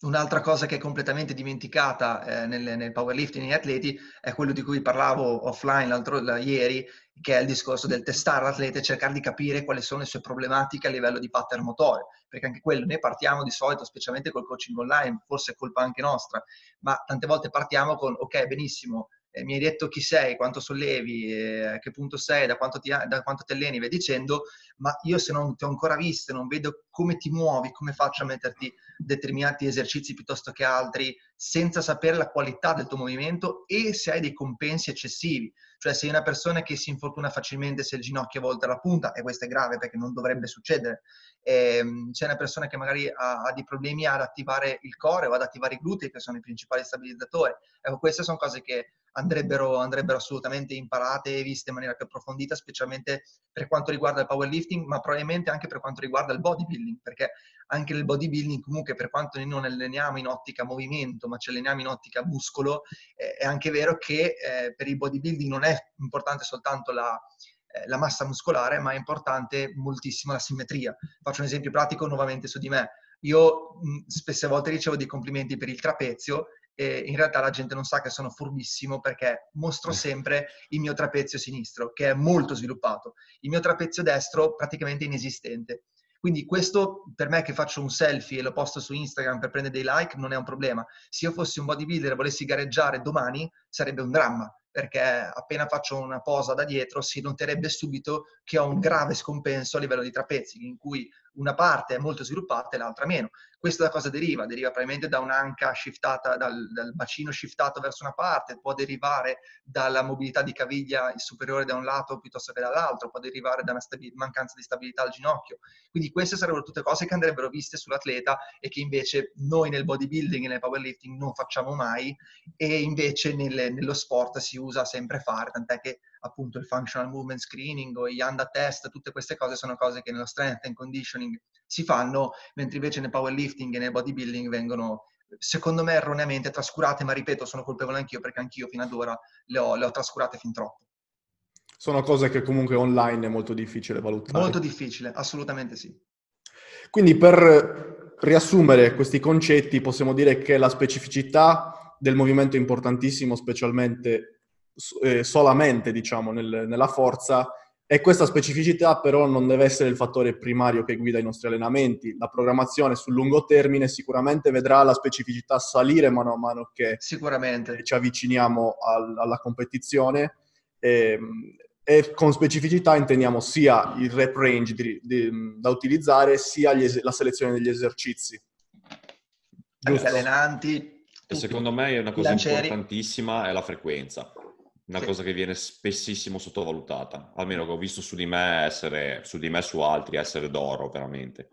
Un'altra cosa che è completamente dimenticata eh, nel, nel, powerlifting negli atleti è quello di cui parlavo offline l'altro l- ieri, che è il discorso del testare l'atleta e cercare di capire quali sono le sue problematiche a livello di pattern motore, perché anche quello ne partiamo di solito, specialmente col coaching online, forse è colpa anche nostra, ma tante volte partiamo con ok, benissimo, mi hai detto chi sei, quanto sollevi, eh, a che punto sei, da quanto, ti, da quanto ti alleni, vai dicendo, ma io se non ti ho ancora visto, non vedo come ti muovi, come faccio a metterti determinati esercizi piuttosto che altri, senza sapere la qualità del tuo movimento e se hai dei compensi eccessivi. Cioè sei una persona che si infortuna facilmente se il ginocchio è volta alla punta, e questo è grave perché non dovrebbe succedere. Ehm, c'è una persona che magari ha, ha, dei problemi ad attivare il core o ad attivare i glutei, che sono i principali stabilizzatori. Ecco, queste sono cose che andrebbero, andrebbero assolutamente imparate e viste in maniera più approfondita, specialmente per quanto riguarda il powerlifting, ma probabilmente anche per quanto riguarda il bodybuilding, perché anche nel bodybuilding comunque per quanto noi non alleniamo in ottica movimento, ma ci alleniamo in ottica muscolo, eh, è anche vero che eh, per il bodybuilding non è importante soltanto la, eh, la massa muscolare, ma è importante moltissimo la simmetria. Faccio un esempio pratico nuovamente su di me. Io mh, spesse volte ricevo dei complimenti per il trapezio e in realtà la gente non sa che sono furbissimo perché mostro sempre il mio trapezio sinistro, che è molto sviluppato. Il mio trapezio destro praticamente inesistente. Quindi questo per me che faccio un selfie e lo posto su Instagram per prendere dei like non è un problema. Se io fossi un bodybuilder e volessi gareggiare domani sarebbe un dramma perché appena faccio una posa da dietro si noterebbe subito che ho un grave scompenso a livello di trapezi, in cui una parte è molto sviluppata e l'altra meno. Questo da cosa deriva? Deriva probabilmente da un'anca shiftata, dal, dal, bacino shiftato verso una parte, può derivare dalla mobilità di caviglia superiore da un lato piuttosto che dall'altro, può derivare da una stabi- mancanza di stabilità al ginocchio. Quindi queste sarebbero tutte cose che andrebbero viste sull'atleta e che invece noi nel bodybuilding e nel powerlifting non facciamo mai e invece nel, nello sport si usa sempre fare, tant'è che appunto il functional movement screening o i Yanda test, tutte queste cose sono cose che nello strength and conditioning si fanno, mentre invece nel powerlifting e nel bodybuilding vengono secondo me erroneamente trascurate, ma ripeto, sono colpevole anch'io perché anch'io fino ad ora le ho, le ho trascurate fin troppo. Sono cose che comunque online è molto difficile valutare. Molto difficile, assolutamente sì. Quindi per riassumere questi concetti possiamo dire che la specificità del movimento è importantissimo, specialmente eh, solamente diciamo, nel, nella forza e questa specificità però non deve essere il fattore primario che guida i nostri allenamenti. La programmazione sul lungo termine sicuramente vedrà la specificità salire mano a mano che ci avviciniamo al, alla competizione. E, ehm, e con specificità intendiamo sia il rep range di, di, da utilizzare, sia es- la selezione degli esercizi. Giusto? Gli allenanti. E secondo me è una cosa importantissima è la frequenza. Una sì. cosa che viene spessissimo sottovalutata, almeno che ho visto su di me essere, su di me su altri essere d'oro, veramente.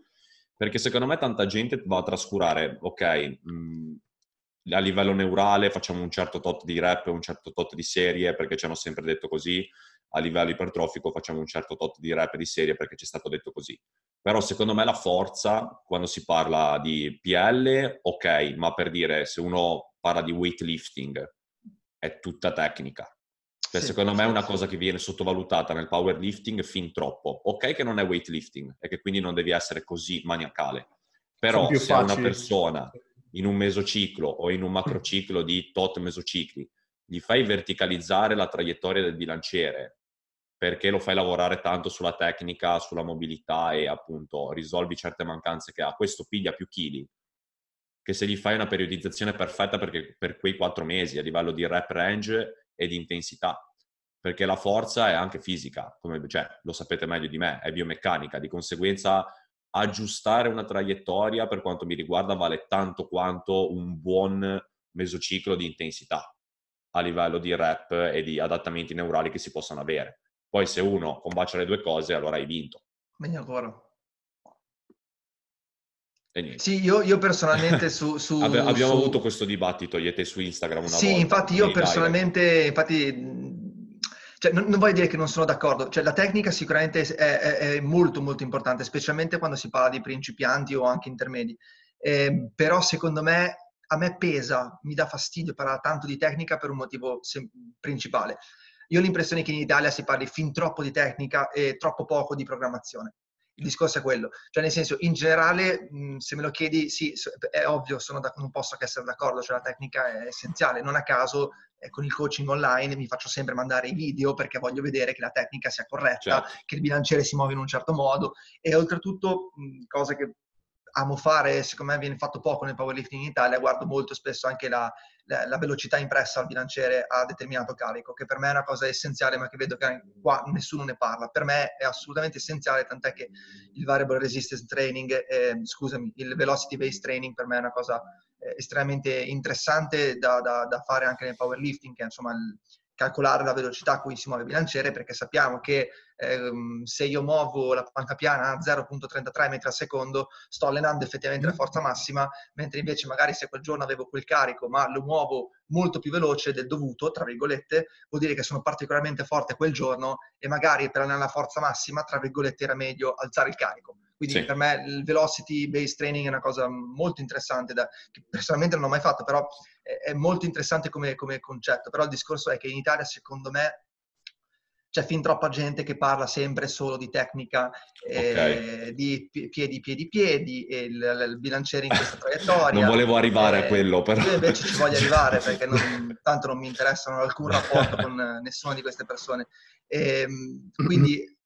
Perché secondo me tanta gente va a trascurare, ok, mh, a livello neurale facciamo un certo tot di rep, un certo tot di serie, perché ci hanno sempre detto così, a livello ipertrofico facciamo un certo tot di rep di serie perché ci è stato detto così. Però secondo me la forza, quando si parla di PL, ok, ma per dire se uno parla di weightlifting, è tutta tecnica. Cioè, sì, secondo me è una cosa che viene sottovalutata nel powerlifting fin troppo. Ok che non è weightlifting e che quindi non devi essere così maniacale. Però se facili. una persona in un mesociclo o in un macrociclo di tot mesocicli gli fai verticalizzare la traiettoria del bilanciere perché lo fai lavorare tanto sulla tecnica, sulla mobilità e appunto risolvi certe mancanze che ha. Questo piglia più chili che se gli fai una periodizzazione perfetta perché, per quei quattro mesi a livello di rep range e di intensità. Perché la forza è anche fisica, come cioè, lo sapete meglio di me, è biomeccanica. Di conseguenza aggiustare una traiettoria per quanto mi riguarda vale tanto quanto un buon mesociclo di intensità a livello di rep e di adattamenti neurali che si possano avere. Poi se uno combacia le due cose, allora hai vinto. Meglio ancora. Sì, io, io personalmente su... su abbiamo su... avuto questo dibattito io e te su Instagram una sì, volta. Sì, infatti io personalmente, infatti, cioè, non, non, voglio dire che non sono d'accordo, cioè, la tecnica sicuramente è, è, è, molto molto importante, specialmente quando si parla di principianti o anche intermedi, eh, però secondo me a me pesa, mi dà fastidio parlare tanto di tecnica per un motivo sem- principale. Io ho l'impressione che in Italia si parli fin troppo di tecnica e troppo poco di programmazione. Il discorso è quello, cioè nel senso, in generale, se me lo chiedi, sì, è ovvio, da, non posso che essere d'accordo, cioè la tecnica è essenziale. Non a caso, eh, con il coaching online mi faccio sempre mandare i video perché voglio vedere che la tecnica sia corretta, certo. che il bilanciere si muove in un certo modo e oltretutto, cose che amo fare, secondo me viene fatto poco nel powerlifting in Italia, guardo molto spesso anche la, la, velocità impressa al bilanciere a determinato carico, che per me è una cosa essenziale, ma che vedo che qua nessuno ne parla. Per me è assolutamente essenziale, tant'è che il variable resistance training, eh, scusami, il velocity based training per me è una cosa eh, estremamente interessante da, da, da, fare anche nel powerlifting, che è insomma il, calcolare la velocità a cui si muove il bilanciere perché sappiamo che ehm, se io muovo la panca piana a 0.33 metri al secondo sto allenando effettivamente la forza massima, mentre invece magari se quel giorno avevo quel carico ma lo muovo molto più veloce del dovuto, tra virgolette, vuol dire che sono particolarmente forte quel giorno e magari per allenare la forza massima, tra virgolette, era meglio alzare il carico. Quindi sì. per me il velocity based training è una cosa molto interessante, da, che personalmente non ho mai fatto, però è, è molto interessante come, come, concetto. Però il discorso è che in Italia, secondo me, c'è fin troppa gente che parla sempre solo di tecnica, okay. eh, di piedi, piedi, piedi, e il, il bilanciere in questa traiettoria. non volevo arrivare eh, a quello, però. Io invece ci voglio arrivare perché non, tanto non mi interessano alcun rapporto con nessuna di queste persone. E, ehm, quindi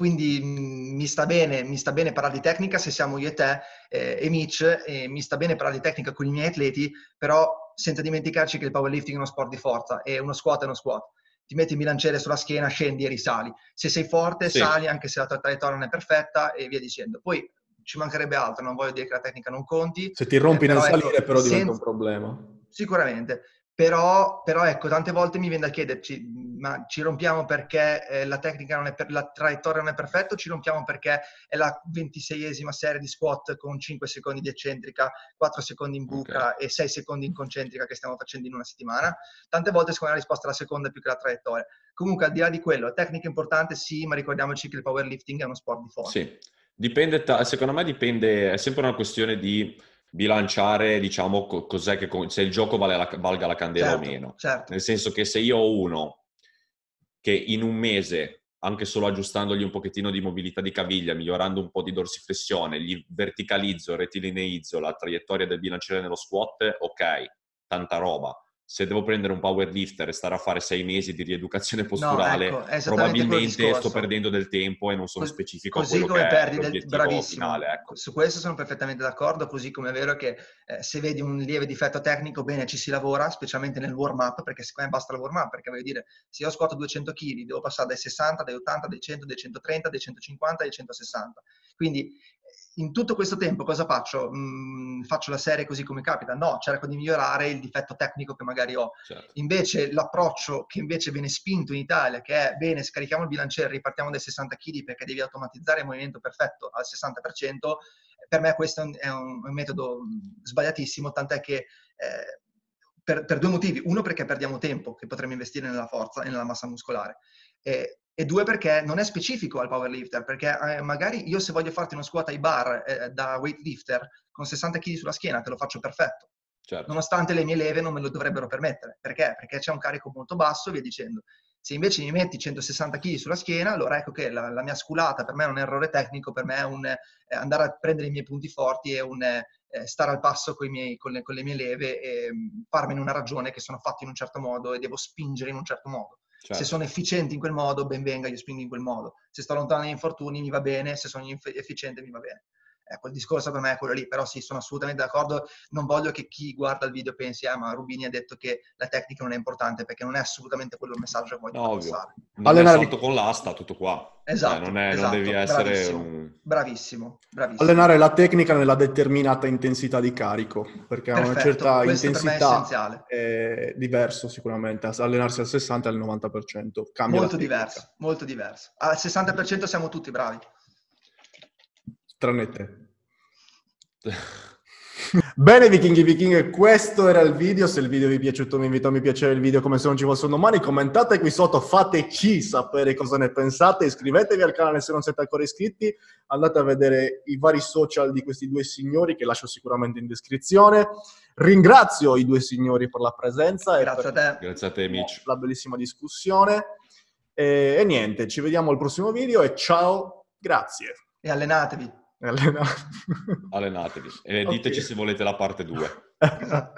quindi mh, mi, sta bene, mi sta bene parlare di tecnica se siamo io e te eh, e Mitch, e mi sta bene parlare di tecnica con i miei atleti, però senza dimenticarci che il powerlifting è uno sport di forza e uno squat è uno squat. Ti metti il bilanciere sulla schiena, scendi e risali. Se sei forte, sì. sali anche se la tua traiettoria non è perfetta e via dicendo. Poi ci mancherebbe altro, non voglio dire che la tecnica non conti. Se ti rompi eh, nel salire ecco, però diventa senza... un problema. Sicuramente, però, però, ecco, tante volte mi viene da chiederci, ma ci rompiamo perché eh, la tecnica non è per, la traiettoria non è perfetta o ci rompiamo perché è la ventiseiesima serie di squat con 5 secondi di eccentrica, 4 secondi in buca okay. e 6 secondi in concentrica che stiamo facendo in una settimana? Tante volte secondo me la risposta è la seconda più che la traiettoria. Comunque al di là di quello, la tecnica importante sì, ma ricordiamoci che il powerlifting è uno sport di forza. Sì, dipende, secondo me dipende, è sempre una questione di bilanciare, diciamo, cos'è che, se il gioco vale la, valga la candela certo, o meno. Certo. Nel senso che se io ho uno che in un mese, anche solo aggiustandogli un pochettino di mobilità di caviglia, migliorando un po' di dorsiflessione, gli verticalizzo, retilineizzo la traiettoria del bilanciere nello squat, ok, tanta roba. Se devo prendere un powerlifter e stare a fare sei mesi di rieducazione posturale, no, ecco, probabilmente sto perdendo del tempo e non sono specifico così come perdi del, bravissimo. finale. Ecco. Su questo sono perfettamente d'accordo, così come è vero che eh, se vedi un lieve difetto tecnico, bene, ci si lavora, specialmente nel warm-up, perché secondo me basta il warm-up, perché voglio dire, se io squato 200 kg, devo passare dai 60, dai 80, dai 100, dai 130, dai 150, dai 160. Quindi in tutto questo tempo cosa faccio? Mm, faccio la serie così come capita? No, cerco di migliorare il difetto tecnico che magari ho. Certo. Invece l'approccio che invece viene spinto in Italia, che è bene, scarichiamo il bilanciere, ripartiamo dai 60 kg perché devi automatizzare il movimento perfetto al 60%, per me questo è un, metodo sbagliatissimo, tant'è che eh, per, per, due motivi. Uno perché perdiamo tempo che potremmo investire nella forza e nella massa muscolare. E, e due perché non è specifico al powerlifter, perché eh, magari io se voglio farti uno squat ai bar eh, da weightlifter con 60 kg sulla schiena te lo faccio perfetto. Certo. Nonostante le mie leve non me lo dovrebbero permettere. Perché? Perché c'è un carico molto basso e via dicendo. Se invece mi metti 160 kg sulla schiena, allora ecco che la, la, mia sculata per me è un errore tecnico, per me è un eh, andare a prendere i miei punti forti e un eh, stare al passo con, miei, con, le, con, le, mie leve e mm, farmene una ragione che sono fatti in un certo modo e devo spingere in un certo modo. Certo. Se sono efficienti in quel modo, ben venga, io spingo in quel modo. Se sto lontano dagli infortuni, mi va bene, se sono efficiente, mi va bene. Ecco, il discorso per me è quello lì, però sì, sono assolutamente d'accordo. Non voglio che chi guarda il video pensi, ah, ma Rubini ha detto che la tecnica non è importante, perché non è assolutamente quello il messaggio che voglio no, passare. Non Allenare... è salto con l'asta, tutto qua. Esatto, cioè, non, è, esatto, non devi essere bravissimo, un... bravissimo, bravissimo, Allenare la tecnica nella determinata intensità di carico, perché a una certa intensità è, è, diverso sicuramente, allenarsi al 60 e al 90%. Cambia molto diverso, molto diverso. Al 60% siamo tutti bravi. Tranne te. Bene vichinghi vichinghe, questo era il video, se il video vi è piaciuto mi invito a mi piacere il video come se non ci fosse un domani, commentate qui sotto, fateci sapere cosa ne pensate, iscrivetevi al canale se non siete ancora iscritti, andate a vedere i vari social di questi due signori che lascio sicuramente in descrizione. Ringrazio i due signori per la presenza Grazie e per a te. Grazie a te, Mitch. la bellissima discussione. E, e niente, ci vediamo al prossimo video e ciao, grazie. E allenatevi. Allenatevi. Allenatevi. E diteci okay. se volete la parte 2.